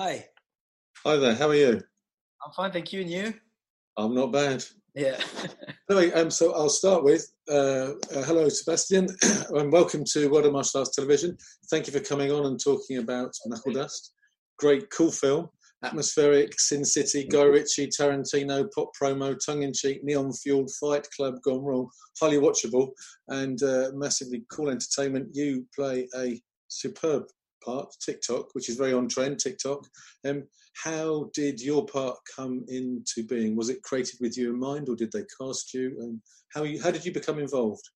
Hi, Hi there, how are you? I'm fine, thank you. And you? I'm not bad. Yeah. Anyway, um, so I'll start with uh, uh, hello, Sebastien, and welcome to World of Martial Arts Television. Thank you for coming on and talking about Knuckledust. Great, cool film, atmospheric, Sin City, Guy Ritchie, Tarantino, pop promo, tongue in cheek, neon fueled, Fight Club gone wrong, highly watchable, and uh, massively cool entertainment. You play a superb part, Tick Tock, which is very on trend, TikTok. Um, how did your part come into being? Was it created with you in mind, or did they cast you? And how you, how did you become involved?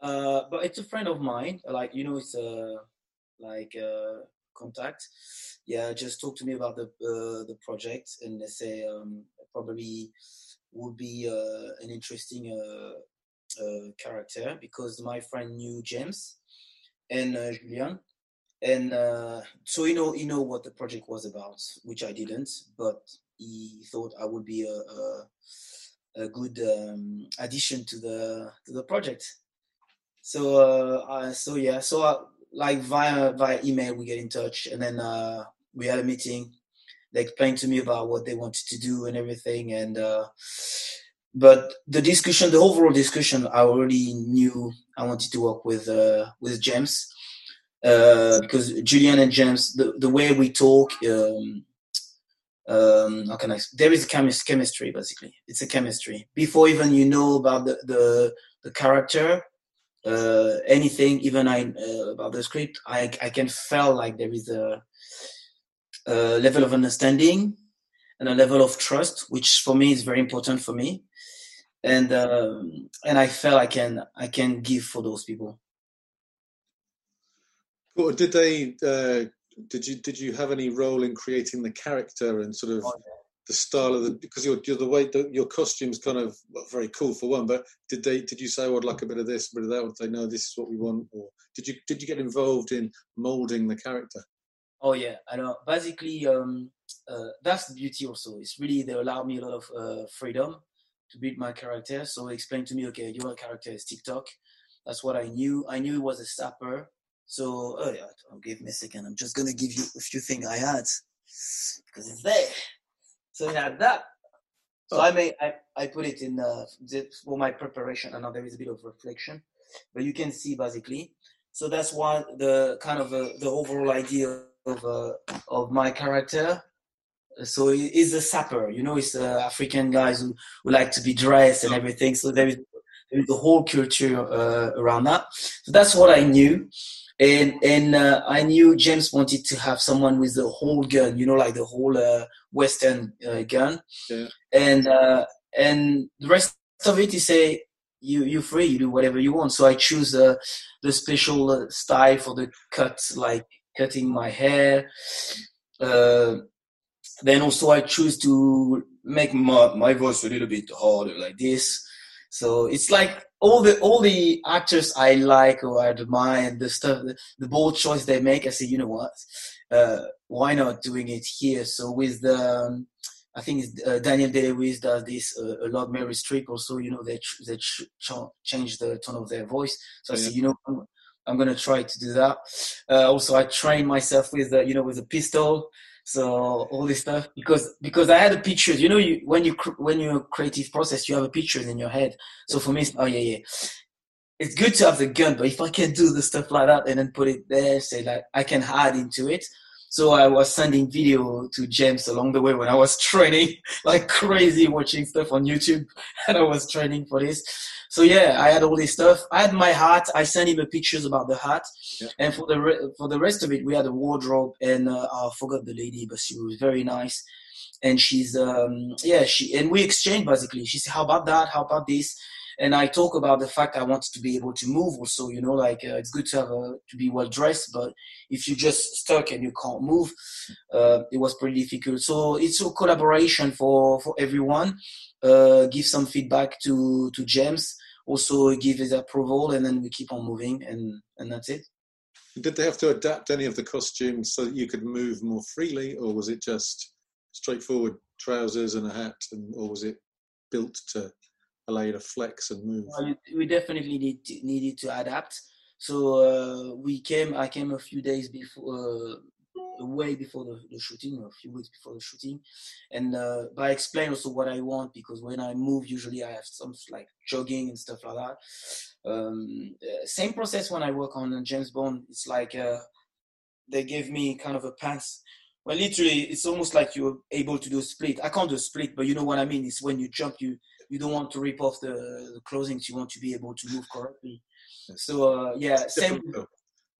Uh, but it's a friend of mine. Like you know, it's a like uh, contact. Yeah, just talk to me about the uh, the project, and they say um, probably would be uh, an interesting uh, uh, character because my friend knew James and uh, Julian, and uh, so you know you know what the project was about, which I didn't, but he thought I would be a, a, a good um, addition to the to the project. So uh, I, so yeah, so uh, like via via email we get in touch, and then uh, we had a meeting. They explained to me about what they wanted to do and everything, and uh, but the discussion, the overall discussion, I already knew I wanted to work with uh, with James uh, because Julian and James, the, the way we talk, um, um, how can I? There is chemis- chemistry basically. It's a chemistry before even you know about the the, the character, uh, anything, even I uh, about the script. I I can feel like there is a, a level of understanding and a level of trust, which for me is very important for me, and um, and I felt I can I can give for those people. Well, did they? Uh, did you did you have any role in creating the character and sort of Oh, yeah. the style of the? Because you're, you're the way the, your costumes kind of very cool for one. But did they? Did you say, "Oh, I'd like a bit of this, a bit of that"? Would they know this is what we want? Or did you did you get involved in molding the character? Oh yeah, I know. Basically, um, uh, that's the beauty also. It's really they allow me a lot of uh, freedom to build my character. So explain to me, okay, your character is Tick Tock. That's what I knew. I knew it was a sapeur. So oh yeah, oh, give me a second. I'm just gonna give you a few things I had because it's there. So I had that. So I may I, I put it in uh, the- for my preparation. I know there is a bit of reflection, but you can see basically. So that's why the kind of uh, the overall idea of uh, of my character. So he- he's a sapeur, you know, he's uh, African guys who, who like to be dressed and everything. So there is there is a whole culture uh, around that. So that's what I knew, and and uh, I knew James wanted to have someone with the whole gun, you know, like the whole uh, Western uh, gun, Yeah. and uh, and the rest of it, he say you you free, you do whatever you want. So I choose uh, the special uh, style for the cut, like cutting my hair. Uh, then also I choose to make my, my voice a little bit harder like this. So it's like all the all the actors I like or I admire and the stuff, the, the bold choice they make. I say, you know what? Uh, why not doing it here? So with the, um, I think uh, Daniel Day Lewis does this uh, a lot. Meryl Streep also, you know, they ch- they ch- ch- change the tone of their voice. So yeah. I say, you know, I'm, I'm, gonna try to do that. Uh, also, I train myself with, you know, with a pistol. So all this stuff because because I had a picture. You know, you when you when you're creative process, you have a picture in your head. So for me, oh yeah, yeah. It's good to have the gun, but if I can do the stuff like that and then put it there, say like I can add into it. So I was sending video to James along the way when I was training like crazy, watching stuff on YouTube, and I was training for this so yeah, I had all this stuff. I had my hat. I sent him pictures about the hat, yeah. and for the re- for the rest of it, we had a wardrobe. And uh, I forgot the lady, but she was very nice. And she's um, yeah, she and we exchanged basically. She said, "How about that? How about this?" And I talk about the fact I wanted to be able to move. Also, you know, like uh, it's good to have a, to be well dressed, but if you're just stuck and you can't move, uh, it was pretty difficult. So it's a collaboration for for everyone uh, give some feedback to to James, also give his approval, and then we keep on moving, and and that's it. Did they have to adapt any of the costumes so that you could move more freely, or was it just straightforward trousers and a hat, and, or was it built to allow you to flex and move? We definitely need to, needed to adapt. So uh, we came. I came a few days before, uh, way before the, the, shooting, a few weeks before the shooting, and uh, but I explain also what I want because when I move, usually I have some like jogging and stuff like that. Um, uh, same process when I work on James Bond. It's like uh, they give me kind of a pants. Well, literally, it's almost like you're able to do a split. I can't do a split, but you know what I mean. It's when you jump, you you don't want to rip off the, the clothing. You want to be able to move correctly. So uh, yeah, same.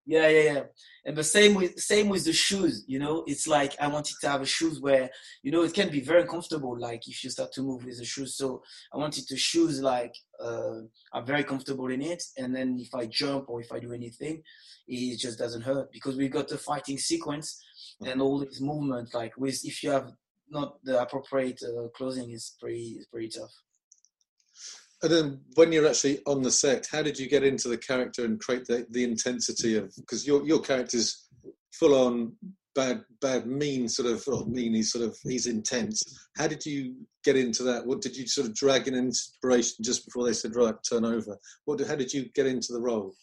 Yeah, yeah, yeah. And the same with same with the shoes. You know, it's like I wanted to have a shoes where you know it can be very comfortable. Like if you start to move with the shoes, so I wanted to shoes like uh, I'm very comfortable in it. And then if I jump or if I do anything, it just doesn't hurt because we've got the fighting sequence and all this movement. Like with if you have not the appropriate uh, clothing, is pretty pretty tough. And then when you're actually on the set, how did you get into the character and create the, the intensity of because your your character's full on bad bad mean sort of well, mean he's sort of he's intense. How did you get into that? What did you sort of drag an inspiration just before they said right turn over? What how did you get into the role?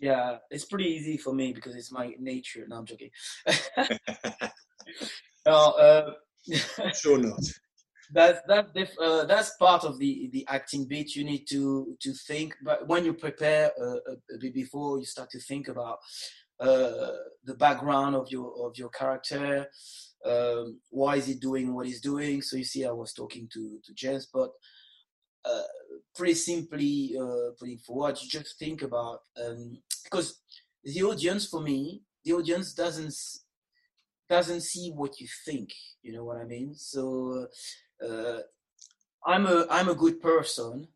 Yeah, it's pretty easy for me because it's my nature. No, I'm joking. no, uh, sure not that's that uh, that's part of the the acting bit you need to to think but when you prepare uh, bit before you start to think about uh, the background of your of your character um, why is he doing what he's doing? So you see i was talking to to james but uh, pretty simply uh, putting forward you just think about um, because the audience for me the audience doesn't doesn't see what you think you know what i mean? So uh, I'm a I'm a good person,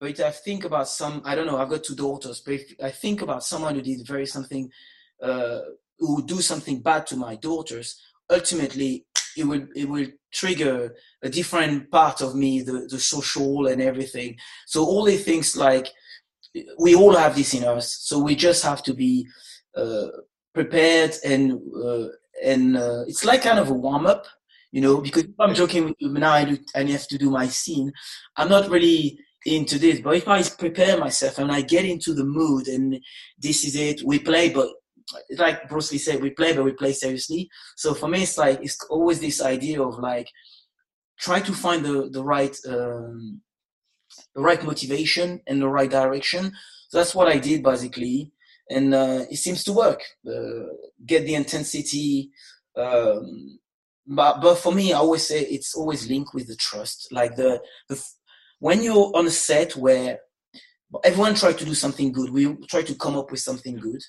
but I think about some I don't know I've got two daughters, but if I think about someone who did very something uh, who would do something bad to my daughters, ultimately it will it will trigger a different part of me, the the social and everything. So all the things like we all have this in us, so we just have to be uh, prepared and uh, and uh, it's like kind of a warm up you know, because if I'm joking with you now I and I have to do my scene, I'm not really into this. But if I prepare myself and I get into the mood and this is it, we play, but like Bruce Lee said, we play, but we play seriously. So for me, it's like, it's always this idea of like, try to find the, the right, um, the right motivation and the right direction. So that's what I did basically. And uh, it seems to work. Uh, get the intensity, um, but but for me, I always say it's always linked with the trust. Like the the when you're on a set where everyone try to do something good, we try to come up with something good,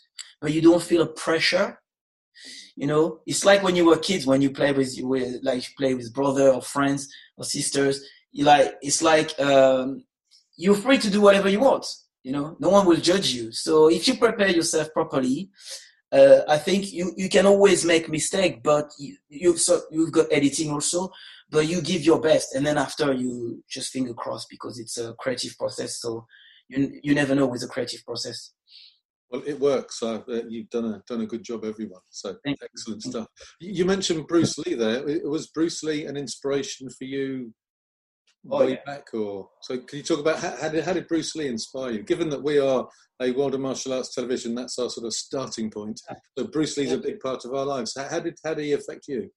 but you don't feel a pressure. You know, it's like when you were kids when you play with you with like play with brother or friends or sisters. You like it's like um, you're free to do whatever you want. You know, no one will judge you. So if you prepare yourself properly, uh, I think you, you can always make mistake, but you, you've so you've got editing also. but you give your best, and then after you just finger cross because it's a creative process. So you you never know with a creative process. Well, it works. Uh, you've done a done a good job, everyone. So Thank excellent you. stuff. You mentioned Bruce Lee there. Was Bruce Lee an inspiration for you Oh, way yeah. back, or so? Can you talk about how, how did how did Bruce Lee inspire you? Given that we are a world of martial arts television, that's our sort of starting point. So Bruce Lee's a big part of our lives. How, how did how did he affect you?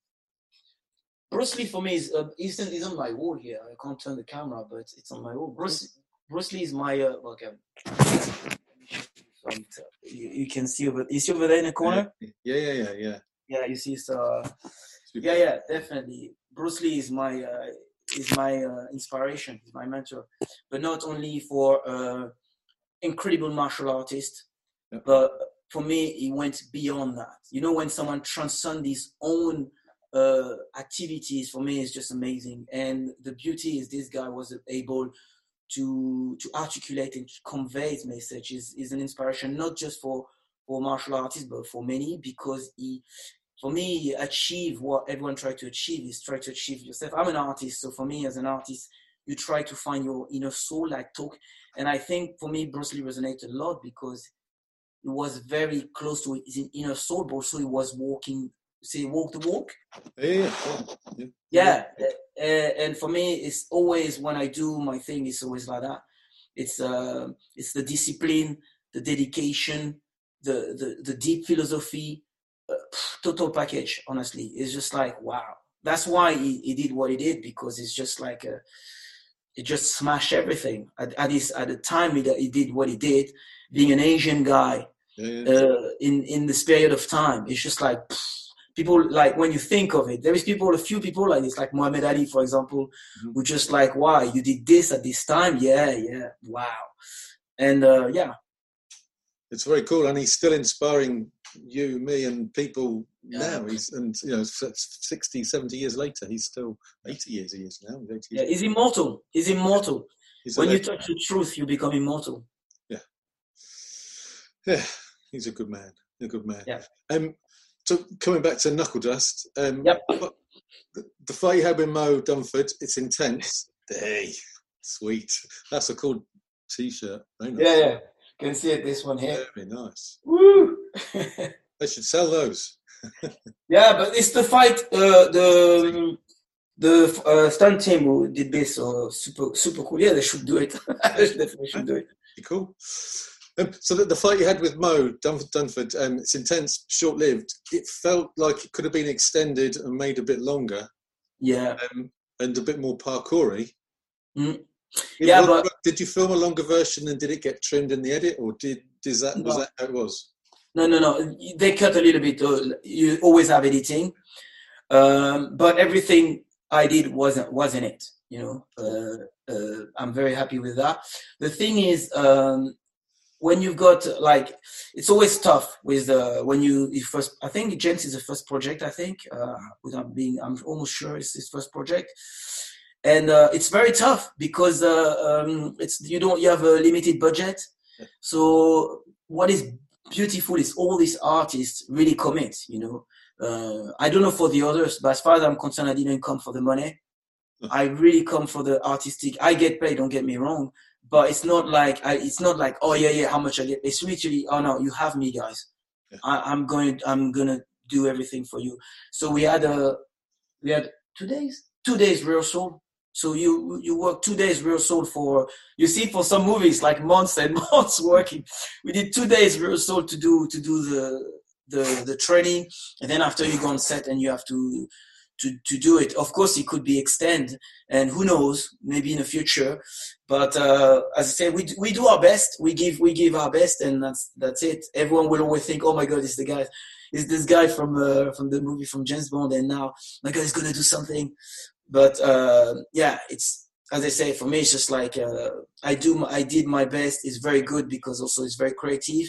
Bruce Lee for me is uh, on- on my wall here. I can't turn the camera, but it's on my wall. Bruce Bruce Lee is my uh, okay. Um, you, you can see over. You see over there in the corner. Yeah, yeah, yeah, yeah. Yeah, you see. So Super. yeah, yeah, definitely. Bruce Lee is my uh, is my uh, inspiration. Is my mentor, but not only for uh, incredible martial artist, Yeah. but for me, he went beyond that. You know, when someone transcends his own uh, activities, for me, it's just amazing. And the beauty is this guy was able to to articulate and convey his message. is is an inspiration not just for for martial artists, but for many because he for me, achieve what everyone try to achieve is try to achieve yourself. I'm an artist, so for me as an artist, you try to find your inner soul, like talk. And I think for me, Bruce Lee resonated a lot because he was very close to his inner soul, but also he was walking, say, walk the walk. Yeah, yeah, yeah. Yeah. Uh, and for me, it's always when I do my thing, it's always like that. It's uh, it's the discipline, the dedication, the the, the deep philosophy, total package. Honestly, it's just like wow. That's why he, he did what he did because it's just like a, it just smashed everything at, at his at the time he, he did what he did. Being an Asian guy yeah, uh, in in this period of time, it's just like people like when you think of it. There is people, a few people like this, like Muhammad Ali, for example, Mhm. who just like, wow, you did this at this time, yeah, yeah, wow, and uh, yeah, it's very cool, and he's still inspiring you, me, and people Yeah. now. He's and you know, s- 60, 70 years later, he's still eighty years he is now. He's 80 yeah, he's immortal. He's immortal. He's When you touch the truth, you become immortal. yeah, yeah. he's a good man. A good man. Yeah. Um, so coming back to Knuckledust, um, Yep. the, the fight you had with Moe Dunford, it's intense. Hey, sweet. That's a cool T-shirt. Yeah, yeah. Can see it. This one here. Very nice. Woo! They should sell those. yeah, but it's the fight. Uh, the the uh, stunt team who did this. So super super cool. Yeah, they should do it. they definitely should do it. Cool. Um, so the, the fight you had with Moe Dunf- Dunford, um, it's intense, short-lived. It felt like it could have been extended and made a bit longer Yeah. um, and a bit more parkoury. Mm. Yeah, was- but- did you film a longer version and did it get trimmed in the edit, or did is that was that how it was? No, no, no. They cut a little bit. You always have editing, um, but everything I did wasn't wasn't it. You know, uh, uh, I'm very happy with that. The thing is, um, when you've got like, it's always tough with uh, when you, you first. I think James is the first project. I think uh, without being, I'm almost sure it's his first project. And uh, it's very tough because uh, um, it's you don't you have a limited budget, so what is beautiful is all these artists really commit you know? Uh, i don't know for the others but as far as i'm concerned i didn't come for the money. I really come for the artistic. I get paid don't get me wrong but it's not like I, it's not like oh yeah yeah how much i get. It's literally oh no you have me guys. Yeah. I, i'm going i'm gonna do everything for you. So we had a we had two days two days rehearsal so you you work two days rehearsal for you see for some movies like months and months working. We did two days rehearsal to do to do the the the training. And then after you go on set and you have to to to do it. Of course it could be extend and who knows maybe in the future. But uh, as i said we, we do our best. We give we give our best and that's that's it. Everyone will always think oh my god it's the guy is this guy from uh, from the movie from james bond and now my god is gonna do something but uh, yeah it's as I say, for me, it's just like uh, I do. I did my best. It's very good because also it's very creative.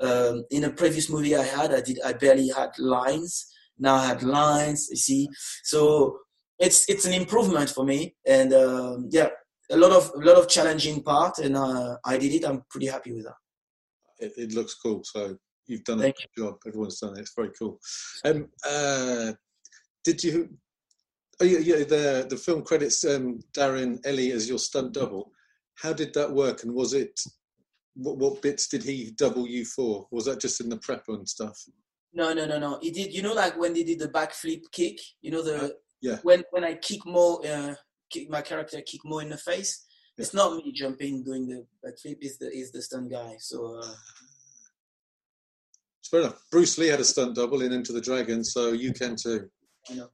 Um, in a previous movie I had, I did. I barely had lines. Now I had lines. You see, so it's it's an improvement for me. And um, yeah, a lot of a lot of challenging part, and uh, I did it. I'm pretty happy with that. It, it looks cool. So you've done a Thank good job. Everyone's done it. It's very cool. Um, uh, did you? Oh yeah, yeah. The the film credits um, Darren Ellie as your stunt double. How did that work? And was it what, what bits did he double you for? Was that just in the prep and stuff? No, no, no, no. He did. You know, like when they did the backflip kick. You know the Yeah. when when I kick Moe, uh, kick my character kick Moe in the face. It's not me jumping doing the backflip. Is the is the stunt guy. So uh, It's fair enough. Bruce Lee had a stunt double in Enter the Dragon, so you can too. you know.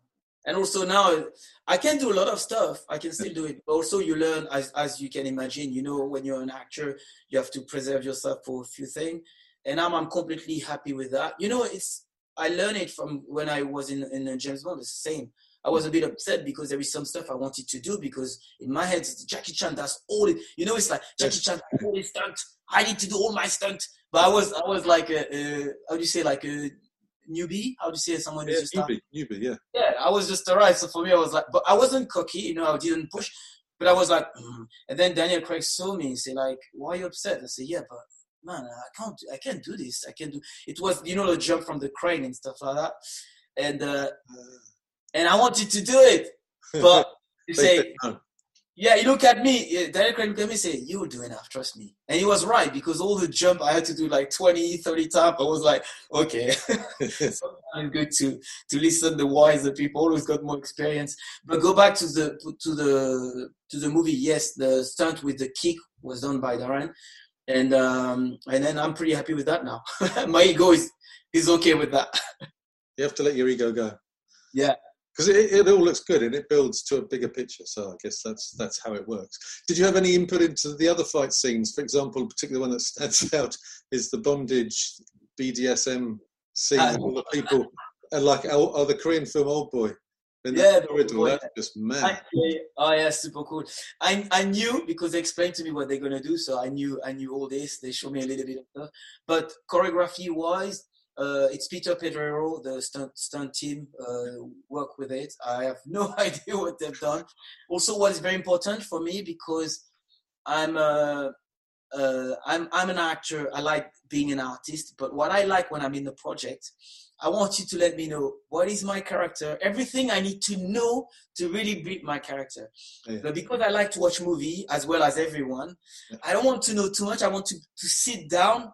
And also now I can do a lot of stuff. I can still do it. But also you learn as as you can imagine. You know, when you're an actor, you have to preserve yourself for a few things. And I'm I'm completely happy with that. You know, it's I learned it from when I was in in James Bond. It's the same. I was a bit upset because there is some stuff I wanted to do because in my head Jackie Chan. does all. It, you know, it's like Jackie Chan all his stunt. I need to do all my stunt. But I was I was like a, a how do you say like a newbie? How do you say someone who's Yeah, just newbie, newbie, yeah. yeah, I was just arrived. So for me, I was like, but I wasn't cocky, you know, I didn't push, but I was like, mm. and then Daniel Craig saw me and said, like, why are you upset? I said, yeah, but man, I can't, I can't do this. I can't do. It was, you know, the jump from the crane and stuff like that, and uh, and I wanted to do it, but you say, no. Yeah, he looked at me. Daniel Craig looked at me and said, You'll do enough, trust me. And he was right because all the jump I had to do like 20, 30 times. I was like, okay. Sometimes it's good to, to listen to wiser people who's got more experience. But go back to the to the to the movie. Yes, the stunt with the kick was done by Darren. And um and then I'm pretty happy with that now. My ego is is okay with that. You have to let your ego go. Yeah. Because it, it all looks good and it builds to a bigger picture. So I guess that's that's how it works. Did you have any input into the other fight scenes? For example, particularly one that stands out is the bondage BDSM scene Uh, with all the people and like oh, oh, the Korean film Old Boy. In Yeah, the corridor, Boy. that's just mad. Actually, oh yeah, super cool. I I knew because they explained to me what they're gonna do, so I knew I knew all this. They showed me a little bit of stuff, but choreography wise, uh, it's Peter Pedrero, the stunt stunt team, uh, work with it. I have no idea what they've done. Also, what is very important for me because I'm a uh, I'm I'm an actor. I like being an artist, but what I like when I'm in the project, I want you to let me know what is my character, everything I need to know to really build my character. Yeah. But because I like to watch movie as well as everyone, Yeah. I don't want to know too much. I want to to sit down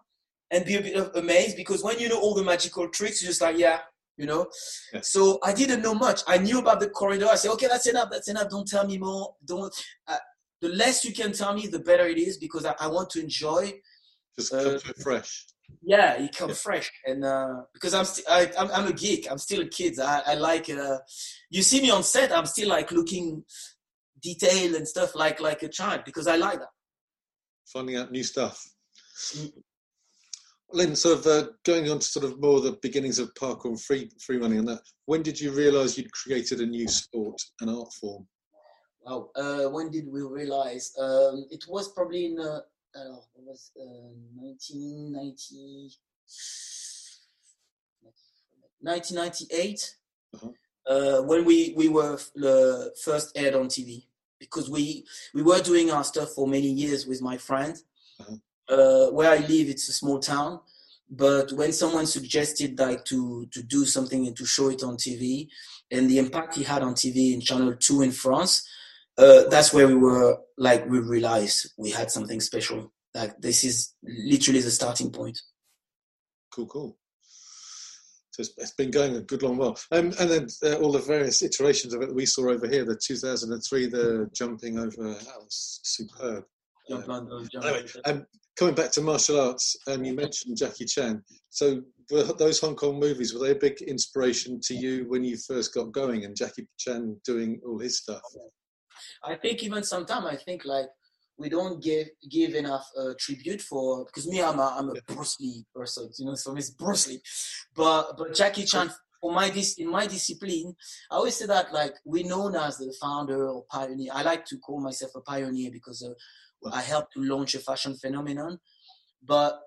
and be a bit of amazed because when you know all the magical tricks, you're just like, yeah, you know. Yeah. So I didn't know much. I knew about the corridor. I said, okay, that's enough. That's enough. Don't tell me more. Don't. Uh, the less you can tell me, the better it is because I, I want to enjoy. just uh, come to it fresh. Yeah, you come Yeah. fresh, and uh, because I'm still, I, I'm, I'm a geek. I'm still a kid. I, I like. Uh, you see me on set. I'm still like looking detail and stuff like like a child because I like that. Finding out new stuff. Lynn, sort of uh, going on to sort of more the beginnings of parkour and free free running and that. When did you realise you'd created a new sport, an art form? Wow. Uh, when did we realize? Um, it was probably in. Uh, uh, it was uh, 1990, 1998 Uh-huh. uh, when we we were first aired on TV because we we were doing our stuff for many years with my friend. Uh-huh. Uh, where I live, it's a small town, but when someone suggested like to to do something and to show it on TV, and the impact he had on TV in Channel Two in France, uh, that's where we were like we realized we had something special. Like this is literally the starting point. Cool, cool. So it's, it's been going a good long while. Um, and then uh, all the various iterations of it that we saw over here, the 2003, the jumping over, that was superb. Jump those, jump Anyway, um, coming back to martial arts, um, you mentioned Jackie Chan. So were those Hong Kong movies, were they a big inspiration to you when you first got going and Jackie Chan doing all his stuff? I think even sometimes I think like we don't give give enough uh, tribute for because me I'm a, I'm a Bruce Lee person, you know, so it's Bruce Lee, but but Jackie Chan for my dis in my discipline, I always say that like we're known as the founder or pioneer. I like to call myself a pioneer because uh, I helped to launch a fashion phenomenon, but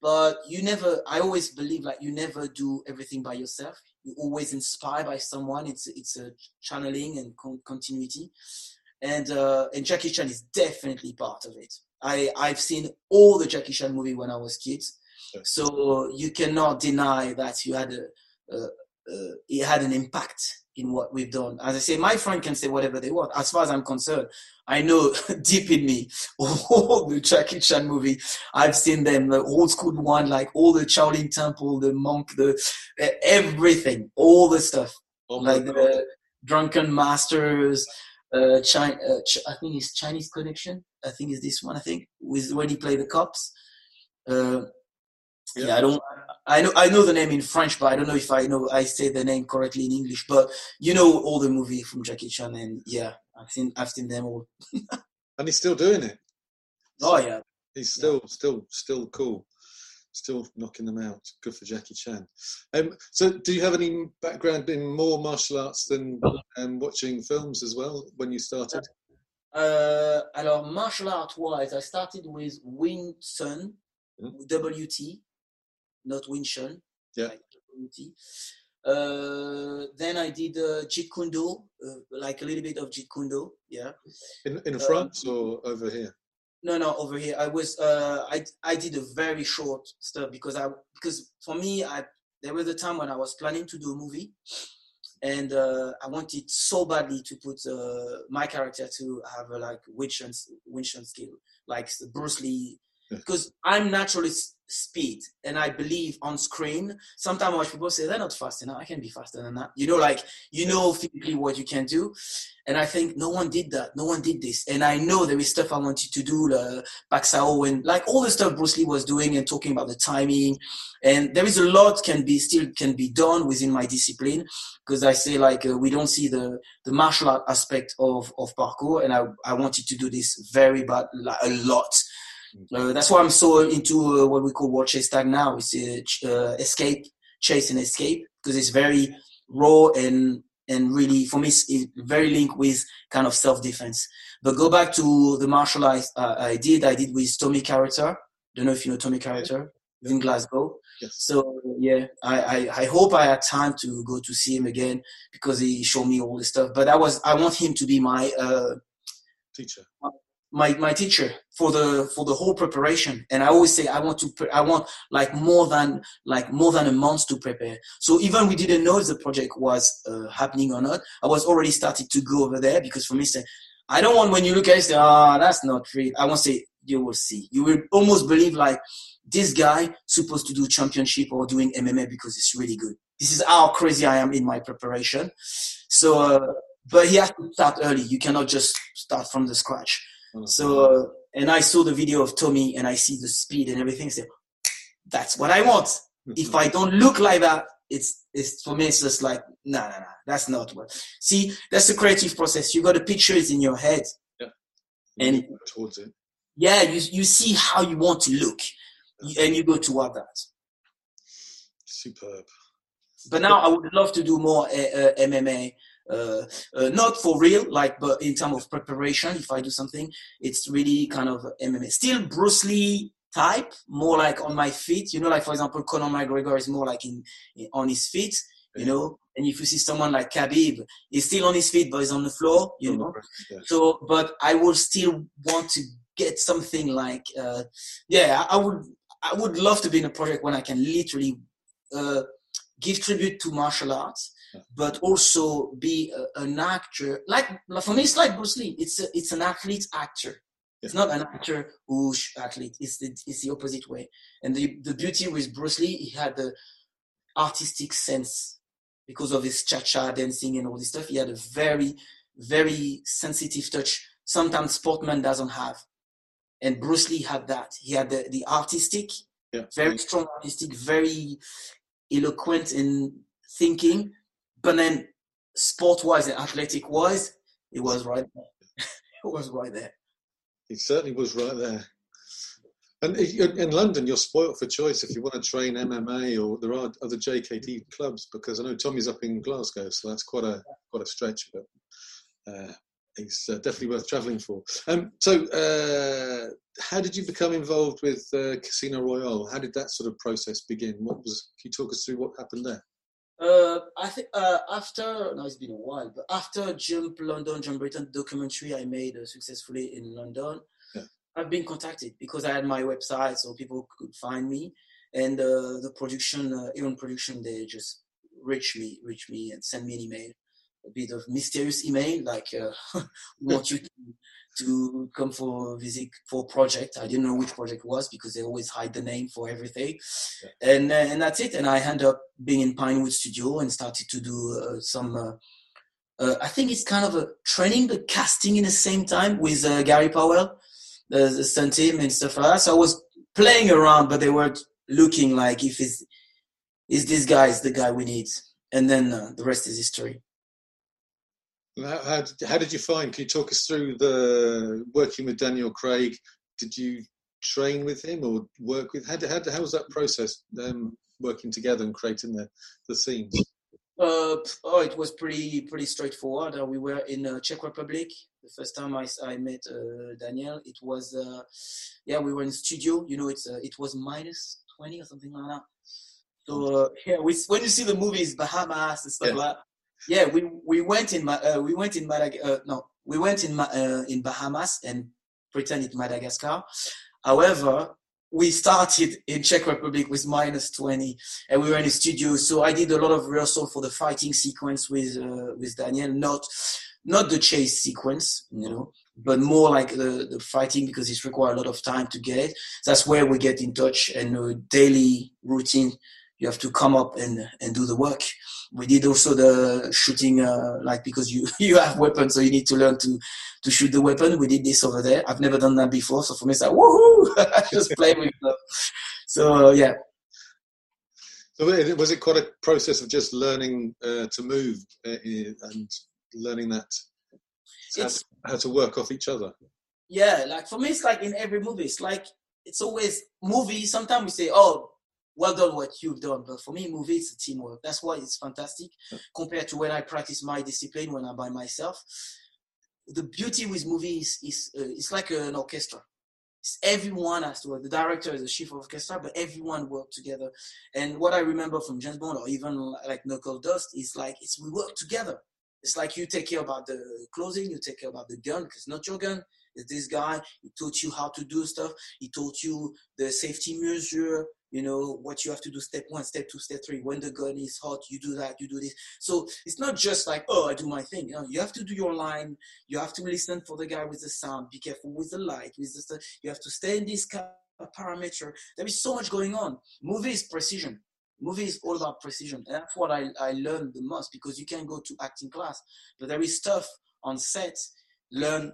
but you never i always believe like you never do everything by yourself. You always inspired by someone. It's it's a channeling and con- continuity. And uh and jackie chan is definitely part of it. I i've seen all the jackie chan movie when i was kids. Sure. so you cannot deny that you had a, a, a it had an impact in what we've done. As I say, my friend can say whatever they want. As far as I'm concerned, I know deep in me all the Jackie Chan movie. I've seen them, the old school one, like all the Shaolin Temple, the monk, the everything, all the stuff, oh like God. the Drunken Masters. Uh, China, uh, Ch- I think it's Chinese Connection. I think it's this one. I think with when he played the cops. Uh, yeah. yeah. I don't. I know. I know the name in French, but I don't know if I know. I say the name correctly in English. But you know all the movie from Jackie Chan, and yeah, I've seen. I've seen them all. and he's still doing it. Oh yeah. He's still, yeah. still, still cool. Still knocking them out. Good for Jackie Chan. Um, so, do you have any background in more martial arts than um, watching films as well when you started? Uh, alors, martial art wise, I started with Wing Chun, mm-hmm. WT, not Wing Chun. Yeah. Uh, then I did uh, Jeet Kune Do, uh, like a little bit of Jeet Kune Do. Yeah. In in France or over here? No, no, over here. I was uh, I I did a very short stuff because I because for me I there was a time when I was planning to do a movie, and uh, I wanted so badly to put uh, my character to have a like Wing Chun skill, like Bruce Lee because I'm naturally speed and I believe on screen. Sometimes watch people say they're not fast enough. I can be faster than that. You know, like you know physically what you can do. And I think no one did that. No one did this. And I know there is stuff I wanted to do, uh, Pak Sao and like all the stuff Bruce Lee was doing and talking about the timing. And there is a lot can be still can be done within my discipline because I say like uh, we don't see the the martial art aspect of of parkour, and I I wanted to do this very bad a lot uh, that's why I'm so into uh, what we call World Chase Tag now. It's uh, escape, chase and escape because it's very raw and and really for me it's, very linked with kind of self defense. But go back to the martial arts uh, I did. I did with Tommy Carter. Don't know if you know Tommy Carter in Glasgow. Yes. So yeah, I, I, I hope I had time to go to see him again because he showed me all the stuff. But I was I want him to be my uh, teacher my my teacher for the for the whole preparation. And i always say i want to pre- i want like more than like more than a month to prepare. So even we didn't know if the project was uh, happening or not i was already started to go over there because for me say i don't want when you look at it say ah oh, that's not real. I want to say you will see. You will almost believe like this guy supposed to do championship or doing mma because it's really good. This is how crazy i am in my preparation. So uh, but he has to start early. You cannot just start from the scratch so, uh, and I saw the video of Tommy and I see the speed and everything. So that's what I want. if I don't look like that, it's, it's for me, it's just like, no, no, no, that's not what. See, that's the creative process. You got the pictures in your head. Yeah. and towards it. Yeah, you, you see how you want to look and you go toward that. Superb. But now I would love to do more uh, uh, MMA uh, uh, not for real, like, but in terms of preparation, if I do something, it's really kind of MMA. Still Bruce Lee type, more like on my feet. You know, like for example, Conor McGregor is more like in, in on his feet. You know, and if you see someone like Khabib, he's still on his feet, but he's on the floor. You know, so but I would still want to get something like, uh, yeah, I would, I would love to be in a project when I can literally uh, give tribute to martial arts but also be a, an actor. Like for me, it's like Bruce Lee. It's a, it's an athlete actor. It's not an actor who's athlete. It's the it's the opposite way. And the the beauty with Bruce Lee, he had the artistic sense because of his cha cha dancing and all this stuff. He had a very very sensitive touch. Sometimes sportman doesn't have. And Bruce Lee had that. He had the, the artistic, yeah. very strong artistic, very eloquent in thinking, but then sport wise and athletic wise, it was right there. it was right there. It certainly was right there. And in London, you're spoilt for choice if you want to train MMA or there are other JKD clubs because I know Tommy's up in Glasgow, so that's quite a quite a stretch, but uh, it's uh, definitely worth travelling for. Um, so, uh, how did you become involved with uh, Casino Royale? How did that sort of process begin? What was? Can you talk us through what happened there? Uh, I think uh, after now it's been a while, but after Jump London, Jump Britain documentary I made uh, successfully in London, yeah. I've been contacted because I had my website, so people could find me, and uh, the production, uh, even production, they just reach me, reach me, and send me an email. A bit of mysterious email like uh, want you to, to come for visit for project. I didn't know which project was because they always hide the name for everything, yeah. and uh, and that's it. And I end up being in Pinewood Studio and started to do uh, some. Uh, uh, I think it's kind of a training, but casting in the same time with uh, Gary Powell, the, the stunt team and stuff like that. So I was playing around, but they were looking like if it's is this guy is the guy we need, and then uh, the rest is history. How, how, did, how did you find? Can you talk us through the working with Daniel Craig? Did you train with him or work with? How, how, how was that process? Um, working together and creating the the scenes. Uh, oh, it was pretty pretty straightforward. Uh, we were in uh, Czech Republic the first time I, I met uh, Daniel. It was uh, yeah, we were in studio. You know, it's uh, it was minus twenty or something like that. So yeah, we, when you see the movies Bahamas and stuff yeah. like that, yeah, we we went in uh, we went in Madagascar. Uh, no, we went in uh, in Bahamas and pretended Madagascar. However, we started in Czech Republic with minus 20 and we were in a studio. So I did a lot of rehearsal for the fighting sequence with, uh, with Daniel, not, not the chase sequence, you know, but more like the, the fighting because it's required a lot of time to get it. That's where we get in touch and a daily routine. You have to come up and, and do the work. We did also the shooting uh, like because you you have weapons so you need to learn to to shoot the weapon. We did this over there. I've never done that before so for me it's like woohoo! Just play with them so uh, yeah. So was it quite a process of just learning uh, to move uh, and learning that how to, how to work off each other? Yeah like for me it's like in every movie it's like it's always movie. Sometimes we say oh well done what you've done. But for me, movie a teamwork. That's why it's fantastic compared to when I practice my discipline when I'm by myself. The beauty with movies is uh, it's like an orchestra. It's everyone has to work. The director is the chief of orchestra, but everyone work together. And what I remember from James Bond or even like Knuckledust is like it's we work together. It's like you take care about the clothing, you take care about the gun because not your gun. It's this guy. He taught you how to do stuff. He taught you the safety measure you know what you have to do step one step two step three. When the gun is hot you do that you do this. So it's not just like oh i do my thing. You, know, you have to do your line. You have to listen for the guy with the sound. Be careful with the light with the you have to stay in this parameter. There is so much going on. Movie is precision. Movie is all about precision. And that's what I, I learned the most because you can go to acting class but there is stuff on set learn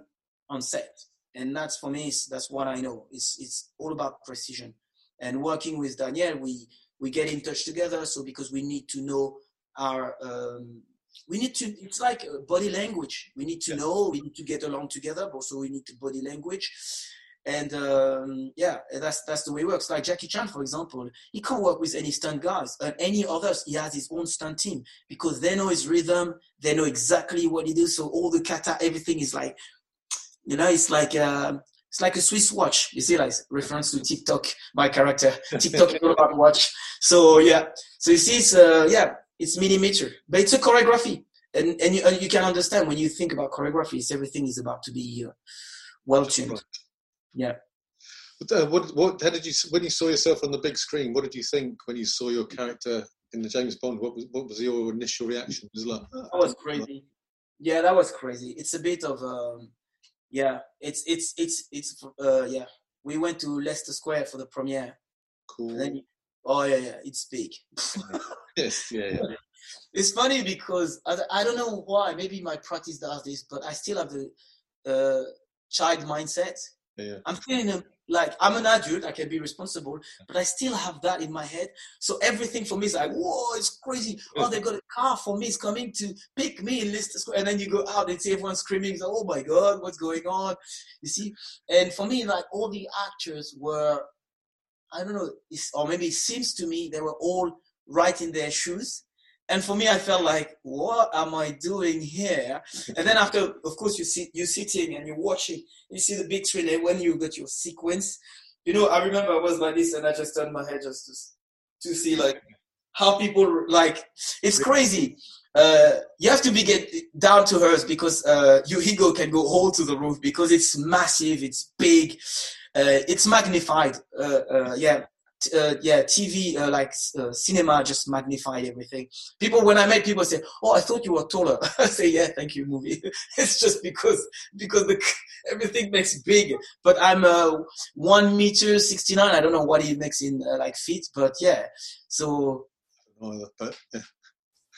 on set. And that's for me that's what i know. It's it's all about precision and working with Daniel, we we get in touch together. So because we need to know our um, we need to it's like body language. We need to yeah. know we need to get along together but also we need to body language. And um, yeah that's that's the way it works. Like jackie chan for example he can't work with any stunt guys and any others. He has his own stunt team because they know his rhythm. They know exactly what he does. So all the kata everything is like you know it's like uh, it's like a Swiss watch. You see, like reference to Tick Tock, my character. Tick Tock is all about watch. So yeah. So you see, it's uh, yeah, it's millimeter, but it's a choreography, and and you, and you can understand when you think about choreography, everything is about to be uh, well tuned. Yeah. Uh, what what how did you when you saw yourself on the big screen? What did you think when you saw your character in the James Bond? What was what was your initial reaction? It was like oh, that was crazy. Yeah, that was crazy. It's a bit of um, yeah, it's it's it's it's uh yeah. We went to Leicester Square for the premiere. Cool. Then, oh yeah, yeah, it's big. yes, yeah, yeah. It's funny because I, I don't know why. Maybe my practice does this, but I still have the uh, child mindset. Yeah. I'm feeling a like I'm an adult, I can be responsible, but I still have that in my head. So everything for me is like, whoa, it's crazy. Oh, they got a car for me, it's coming to pick me in Leicester Square. And then you go out and see everyone screaming, like, oh my God, what's going on? You see? And for me, like all the actors were, I don't know, or maybe it seems to me they were all right in their shoes and for me i felt like what am i doing here? And then after of course you see you're sitting and you're watching you see the big and when you got your sequence you know i remember i was like this and i just turned my head just to, to see like how people like it's crazy. Uh, you have to be get down to earth because uh, your ego can go all to the roof because it's massive it's big uh, it's magnified uh, uh, yeah uh, yeah, TV, uh, like uh, cinema, just magnified everything. People, when I met people, say, "Oh, I thought you were taller." I say, "Yeah, thank you, movie." it's just because because the everything makes big. But I'm uh, one meter sixty nine. I don't know what he makes in uh, like feet, but yeah. So.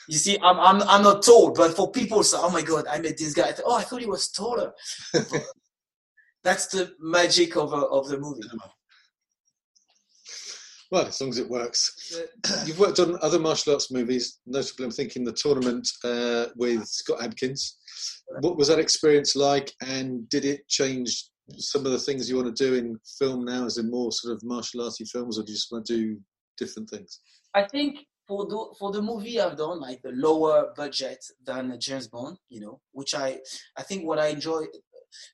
You see, I'm, I'm I'm not tall, but for people, so oh my god, I met this guy. I thought, oh, I thought he was taller. That's the magic of uh, of the movie. Well, as long as it works. You've worked on other martial arts movies, notably, I'm thinking the tournament uh, with Scott Adkins. What was that experience like, and did it change some of the things you want to do in film now, as in more sort of martial arty films, or do you just want to do different things? I think for the for the movie I've done, like the lower budget than James Bond, you know, which I I think what I enjoy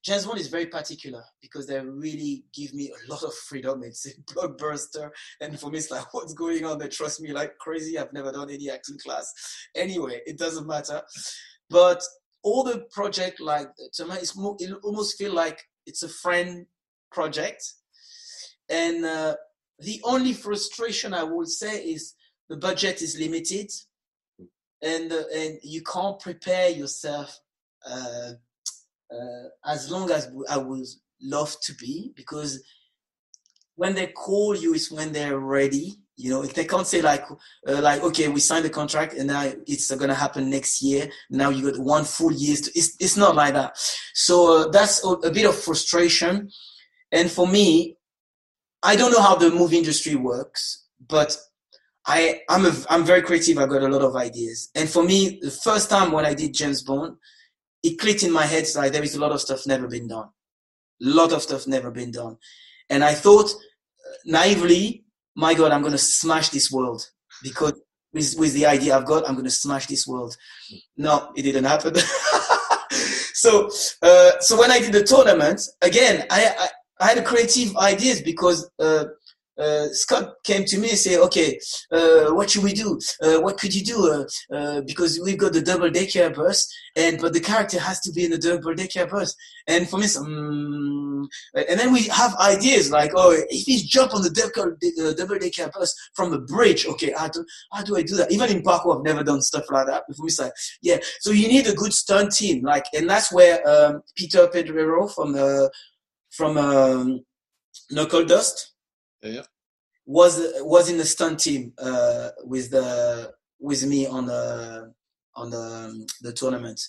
James Bond is very particular because they really give me a lot of freedom. It's a blockbuster, and for me, it's like, what's going on? They trust me like crazy. I've never done any acting class. Anyway, it doesn't matter. But all the project, like to me, it's more, it almost feel like it's a friend project, and uh, the only frustration I would say is the budget is limited, and uh, and you can't prepare yourself. Uh, uh, as long as I would love to be, because when they call you is when they're ready. You know, if they can't say like, uh, like, okay, we signed the contract and now it's gonna happen next year. Now you got one full year. To, it's it's not like that. So uh, that's a, a bit of frustration. And for me, I don't know how the movie industry works, but I I'm a, I'm very creative. I got a lot of ideas. And for me, the first time when I did James Bond, it clicked in my head like there is a lot of stuff never been done. A lot of stuff never been done. And I thought uh, naively, my God, I'm going to smash this world because with, with the idea I've got, I'm going to smash this world. No, it didn't happen. so, uh, so when I did the tournament, again, I, I, I had a creative ideas because uh, uh, Scott came to me and said, "Okay, uh, what should we do? Uh, what could you do? Uh, uh, because we've got the double decker bus, and but the character has to be in the double decker bus." And for me, um, and then we have ideas like, "Oh, if he jump on the double decker bus from the bridge, okay, how do how do I do that? Even in parkour, I've never done stuff like that. For me, it's like, yeah. So you need a good stunt team, like, and that's where um, Peter Pedrero from the from um, Knuckledust yeah. Was was in the stunt team uh, with the with me on the on the um, the tournament,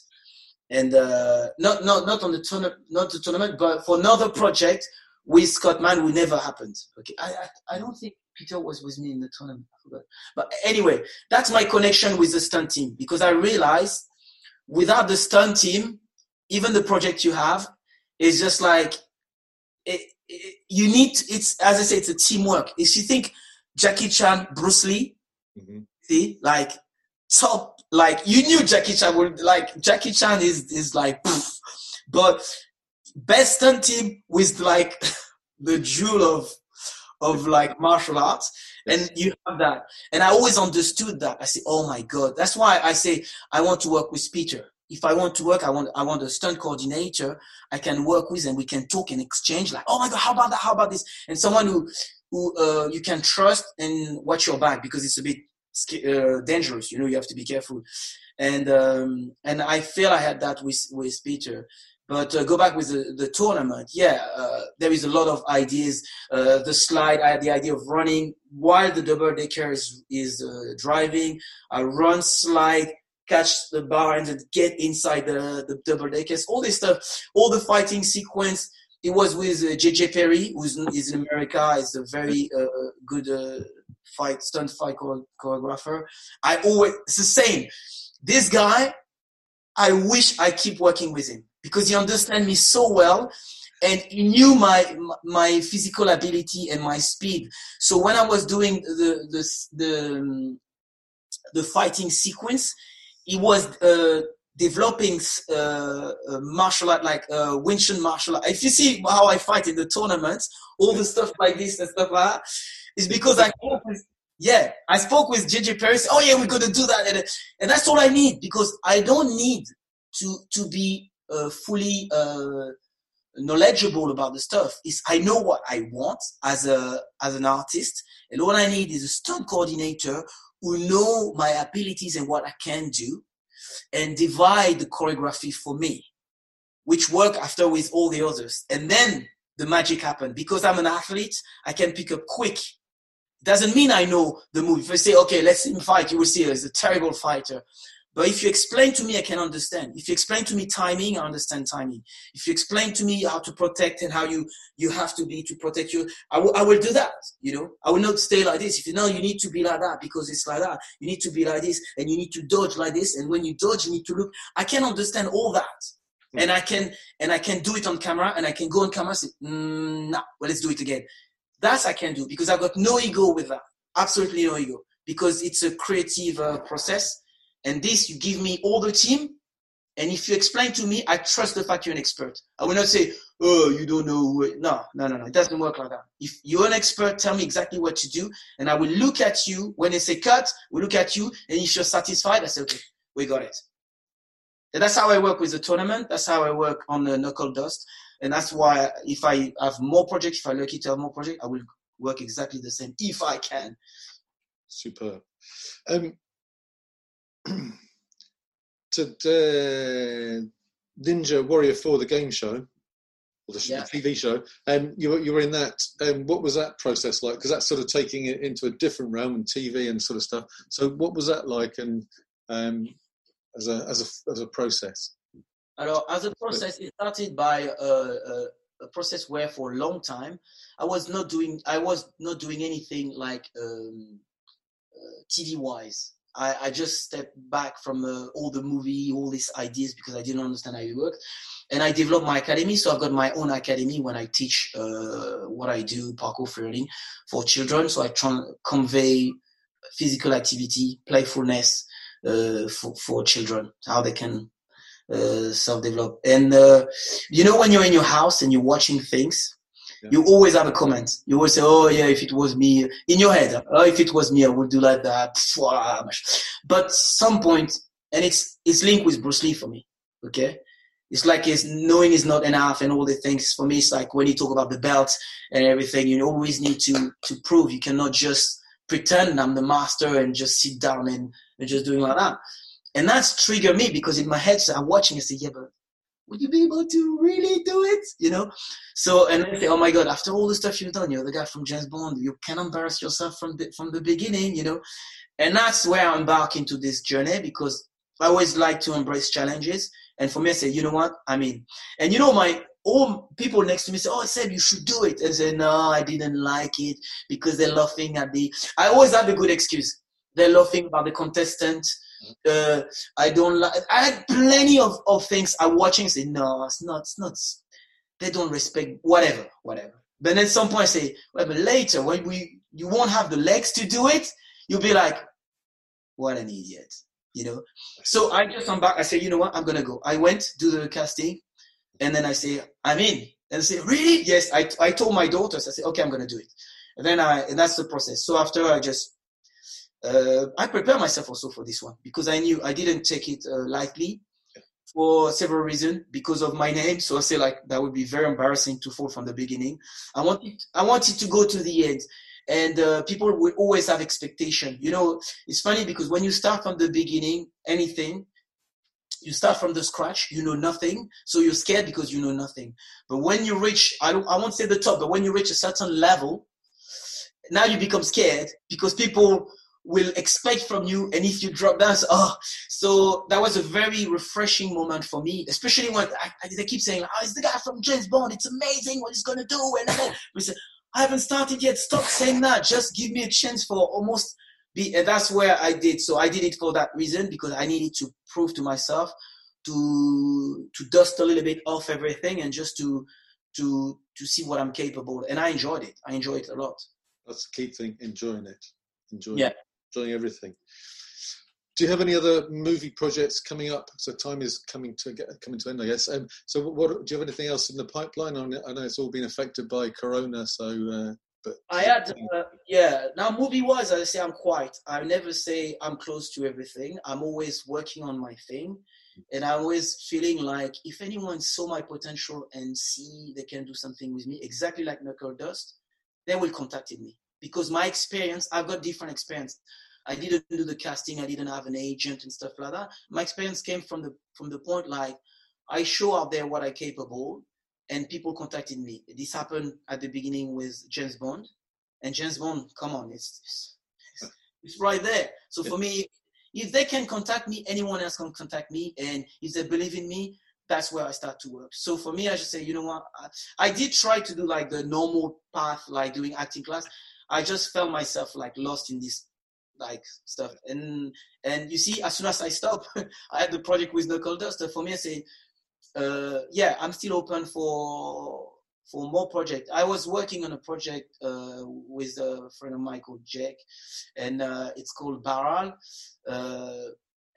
and uh, not not not on the tournament not the tournament, but for another project with Scott Mann, we never happened. Okay, I, I, I don't think Peter was with me in the tournament. But anyway, that's my connection with the stunt team because I realized without the stunt team, even the project you have is just like it, you need it's as I say, it's a teamwork. If you think Jackie Chan, Bruce Lee, mm-hmm. see, like top, like you knew Jackie Chan would like Jackie Chan is is like, poof. but best stunt team with like the jewel of of like martial arts and you have that and i always understood that i say oh my god that's why i say i want to work with peter if I want to work, I want I want a stunt coordinator I can work with, and we can talk and exchange. Like, oh my god, how about that? How about this? And someone who who uh, you can trust and watch your back because it's a bit uh, dangerous. You know, you have to be careful. And um, and I feel I had that with with Peter. But uh, go back with the, the tournament. Yeah, uh, there is a lot of ideas. Uh, the slide, I had the idea of running while the double decker is, is uh, driving. I run, slide, catch the bar and get inside the, the double deckers, all this stuff, all the fighting sequence. It was with uh, JJ Perry, who is in America, is a very uh, good uh, fight stunt fight choreographer. I always it's the same. This guy, I wish I keep working with him because he understands me so well and he knew my my physical ability and my speed. So when I was doing the the the, the fighting sequence, he was uh, developing uh, martial art like uh, Wing Chun martial art. If you see how I fight in the tournaments, all the stuff like this and stuff like that, is because I spoke with, yeah, I spoke with JJ Perry. Oh yeah, we're gonna do that, and, and that's all I need because I don't need to to be uh, fully uh, knowledgeable about the stuff. Is I know what I want as a as an artist, And all I need is a stunt coordinator who know my abilities and what I can do and divide the choreography for me, which work after with all the others. And then the magic happened. Because I'm an athlete, I can pick up quick. Doesn't mean I know the move. If I say, okay, let's him fight, you will see he's a terrible fighter. But if you explain to me, I can understand. If you explain to me timing, I understand timing. If you explain to me how to protect and how you, you have to be to protect you, I will, I will do that. You know, I will not stay like this. If you know you need to be like that because it's like that, you need to be like this and you need to dodge like this. And when you dodge, you need to look. I can understand all that. Mm. And I can, and I can do it on camera and I can go on camera and say, mm, nah, well, let's do it again. That's I can do because I've got no ego with that. Absolutely no ego because it's a creative uh, process and this, you give me all the team. And if you explain to me, I trust the fact you're an expert. I will not say, oh, you don't know. No, no, no, no. It doesn't work like that. If you're an expert, tell me exactly what to do. And I will look at you. When they say cut, we look at you. And if you're satisfied, I say, okay, we got it. And that's how I work with the tournament. That's how I work on the Knuckledust. And that's why if I have more projects, if I'm lucky to have more projects, I will work exactly the same if I can. Superb. Um, to uh, Ninja Warrior 4, the game show, or the, yeah. TV show, and um, you, were, you were in that. Um, what was that process like? Because that's sort of taking it into a different realm and TV and sort of stuff. So, what was that like, and um, as a as a as a process? Alors, as a process, it started by a, a, a, process where, for a long time, I was not doing I was not doing anything like um, uh, TV wise. I, I just stepped back from uh, all the movie, all these ideas because I didn't understand how it worked. And I developed my academy. So I've got my own academy when I teach uh, what I do, parkour learning for children. So I try and convey physical activity, playfulness uh, for, for children, how they can uh, self-develop. And uh, you know, when you're in your house and you're watching things, yeah. you always have a comment. You always say, "Oh yeah, if it was me," in your head. Oh, if it was me, I would do like that. Ah, but some point, and it's it's linked with Bruce Lee for me. Okay, it's like it's knowing is not enough and all the things. For me, it's like when you talk about the belt and everything, you always need to to prove. You cannot just pretend I'm the master and just sit down and, and just doing like that. And that's triggered me because in my head, so I'm watching and say, yeah, but would you be able to really do it? You know? So, and then say, oh my God, after all the stuff you've done, you're the guy from James Bond, you can embarrass yourself from the, from the beginning, you know? And that's where I embark into this journey because I always like to embrace challenges. And for me, I say, you know what? I mean, and you know, my all people next to me say, "Oh, I said you should do it," and say, "No, I didn't like it because they're laughing at the." I always have a good excuse. They're laughing about the contestant uh, I don't like. I had plenty of, of things I watching say no, it's not, it's not. They don't respect whatever, whatever. But at some point I say, well, but later when we you won't have the legs to do it, you'll be like, what an idiot, you know. So I just come back. I say, you know what, I'm gonna go. I went do the casting, and then I say, I'm in. And I say, really? Yes. I I told my daughters. I said, okay, I'm gonna do it. And then I and that's the process. So after I just uh, I prepared myself also for this one because I knew I didn't take it uh, lightly for several reasons because of my name. So I say like that would be very embarrassing to fall from the beginning. I wanted I wanted to go to the end, and uh, people will always have expectation. You know, it's funny because when you start from the beginning, anything. You start from the scratch, you know nothing, so you're scared because you know nothing. But when you reach, I, don't, I won't say the top, but when you reach a certain level, now you become scared because people will expect from you and if you drop that so, oh so that was a very refreshing moment for me especially when I, I, they keep saying oh it's the guy from James Bond it's amazing what he's gonna do and then we said I haven't started yet stop saying that just give me a chance for almost be and that's where I did. So I did it for that reason because I needed to prove to myself to to dust a little bit off everything and just to to to see what I'm capable and I enjoyed it. I enjoyed it a lot. That's the key thing enjoying it. Enjoying yeah. it enjoying everything. Do you have any other movie projects coming up? So time is coming to get coming to end, I guess. Um, so, what do you have anything else in the pipeline? I know it's all been affected by Corona, so. Uh, but I had, uh, yeah. Now, movie wise, I say I'm quiet. I never say I'm close to everything. I'm always working on my thing, and I'm always feeling like if anyone saw my potential and see they can do something with me, exactly like Knuckledust, they will contact me because my experience, I've got different experience. I didn't do the casting. I didn't have an agent and stuff like that. My experience came from the from the point like I show out there what I'm capable, and people contacted me. This happened at the beginning with James Bond, and James Bond, come on, it's it's, it's right there. So for me, if they can contact me, anyone else can contact me, and if they believe in me, that's where I start to work. So for me, I just say, you know what? I, I did try to do like the normal path, like doing acting class. I just felt myself like lost in this like stuff. And and you see, as soon as I stop, I had the project with Knuckle Duster. For me, I say, uh, yeah, I'm still open for for more project. I was working on a project uh, with a friend of mine called Jake, and uh, it's called Baral. Uh,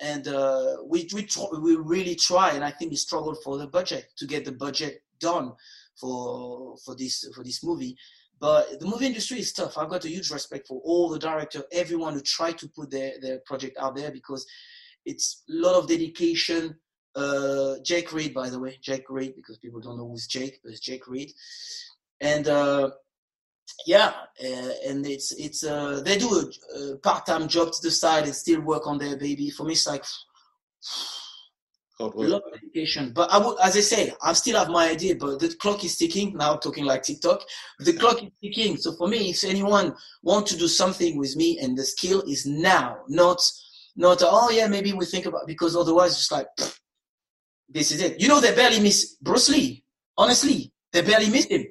and uh, we we we really try, and I think we struggled for the budget to get the budget done for for this for this movie. But the movie industry is tough. I've got a huge respect for all the director, everyone who try to put their, their project out there because it's a lot of dedication. Uh, Jake Reed, by the way, Jake Reed, because people don't know who's Jake, but it's Jake Reed. And uh, yeah, uh, and it's it's uh, they do a, a part-time job to the side and still work on their baby. For me, it's like Hard a lot of dedication. But I would, as I say, I still have my idea, but the clock is ticking. Now talking like Tick Tock, the clock is ticking. So for me, if anyone want to do something with me, and the skill is now, not not oh yeah, maybe we think about because otherwise it's like this is it. You know, they barely miss Bruce Lee. Honestly, they barely miss him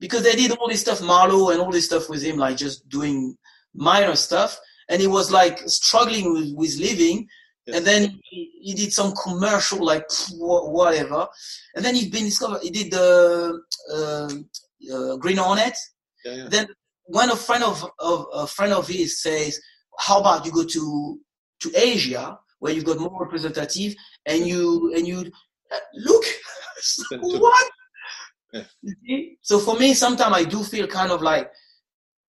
because they did all this stuff, Marlowe and all this stuff with him, like just doing minor stuff, and he was like struggling with, with living. Yes. And then he, he did some commercial, like whatever. And then he's been discovered. He did the uh, uh, Green Hornet. Yeah, yeah. Then when a friend of, of a friend of his says, "How about you go to to Asia, where you've got more representative, and you and you uh, look what?" Yeah. You see? So for me, sometimes I do feel kind of like,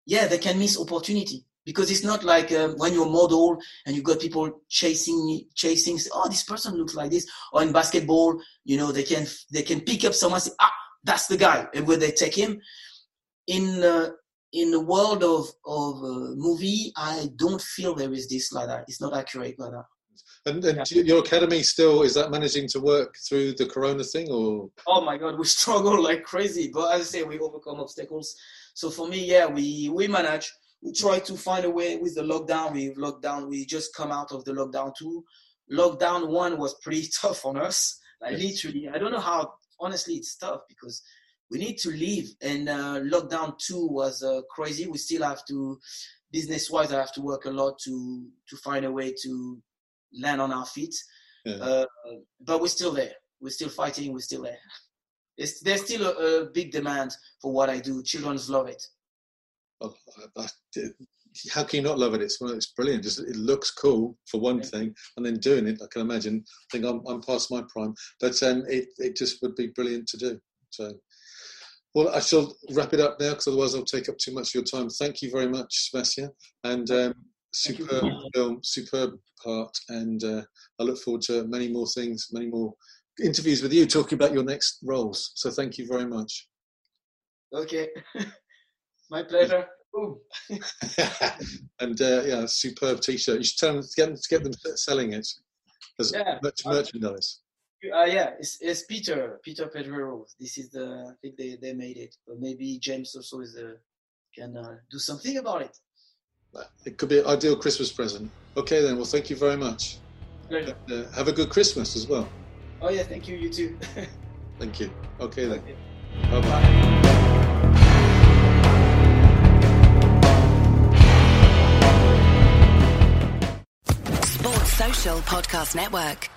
yeah, they can miss opportunity because it's not like um, when you're a model and you've got people chasing chasing oh this person looks like this. Or in basketball you know they can they can pick up someone say ah that's the guy and where they take him. In uh, in the world of of uh, movie i don't feel there is this like that. It's not accurate like that. And, and do you- your academy still is that managing to work through the Corona thing, or? Oh my god we struggle like crazy but as i say we overcome obstacles. So for me yeah we we manage we try to find a way with the lockdown. We've locked down we just come out of the lockdown two lockdown one was pretty tough on us. Like literally i don't know how honestly it's tough because we need to leave. And uh, lockdown two was uh, crazy. We still have to business wise i have to work a lot to to find a way to land on our feet. Yeah. uh, but we're still there. We're still fighting. We're still there. It's, there's still a, a big demand for what i do. Children's love it I, I, how can you not love it? It's well, it's brilliant. Just, it looks cool for one Yeah. thing, and then doing it, I can imagine. I think I'm, I'm past my prime, but um, it it just would be brilliant to do. So. Well, I shall wrap it up now because otherwise I'll take up too much of your time. Thank you very much, Sebastien, and um, superb film, superb part, and uh, I look forward to many more things, many more interviews with you talking about your next roles. So thank you very much. okay my pleasure and uh, yeah, superb T-shirt. You should tell them to get them, to get them selling it as Yeah. much merchandise. Uh, yeah, it's, it's Peter, Peter Pedrero. This is the, I think they, they made it, but maybe James also is the, can uh, do something about it. It could be an ideal Christmas present. Okay, then. Well, thank you very much. Pleasure. Uh, have a good Christmas as well. Oh yeah, thank you, you too. Thank you. Okay, then. Okay. Bye bye. Podcast Network.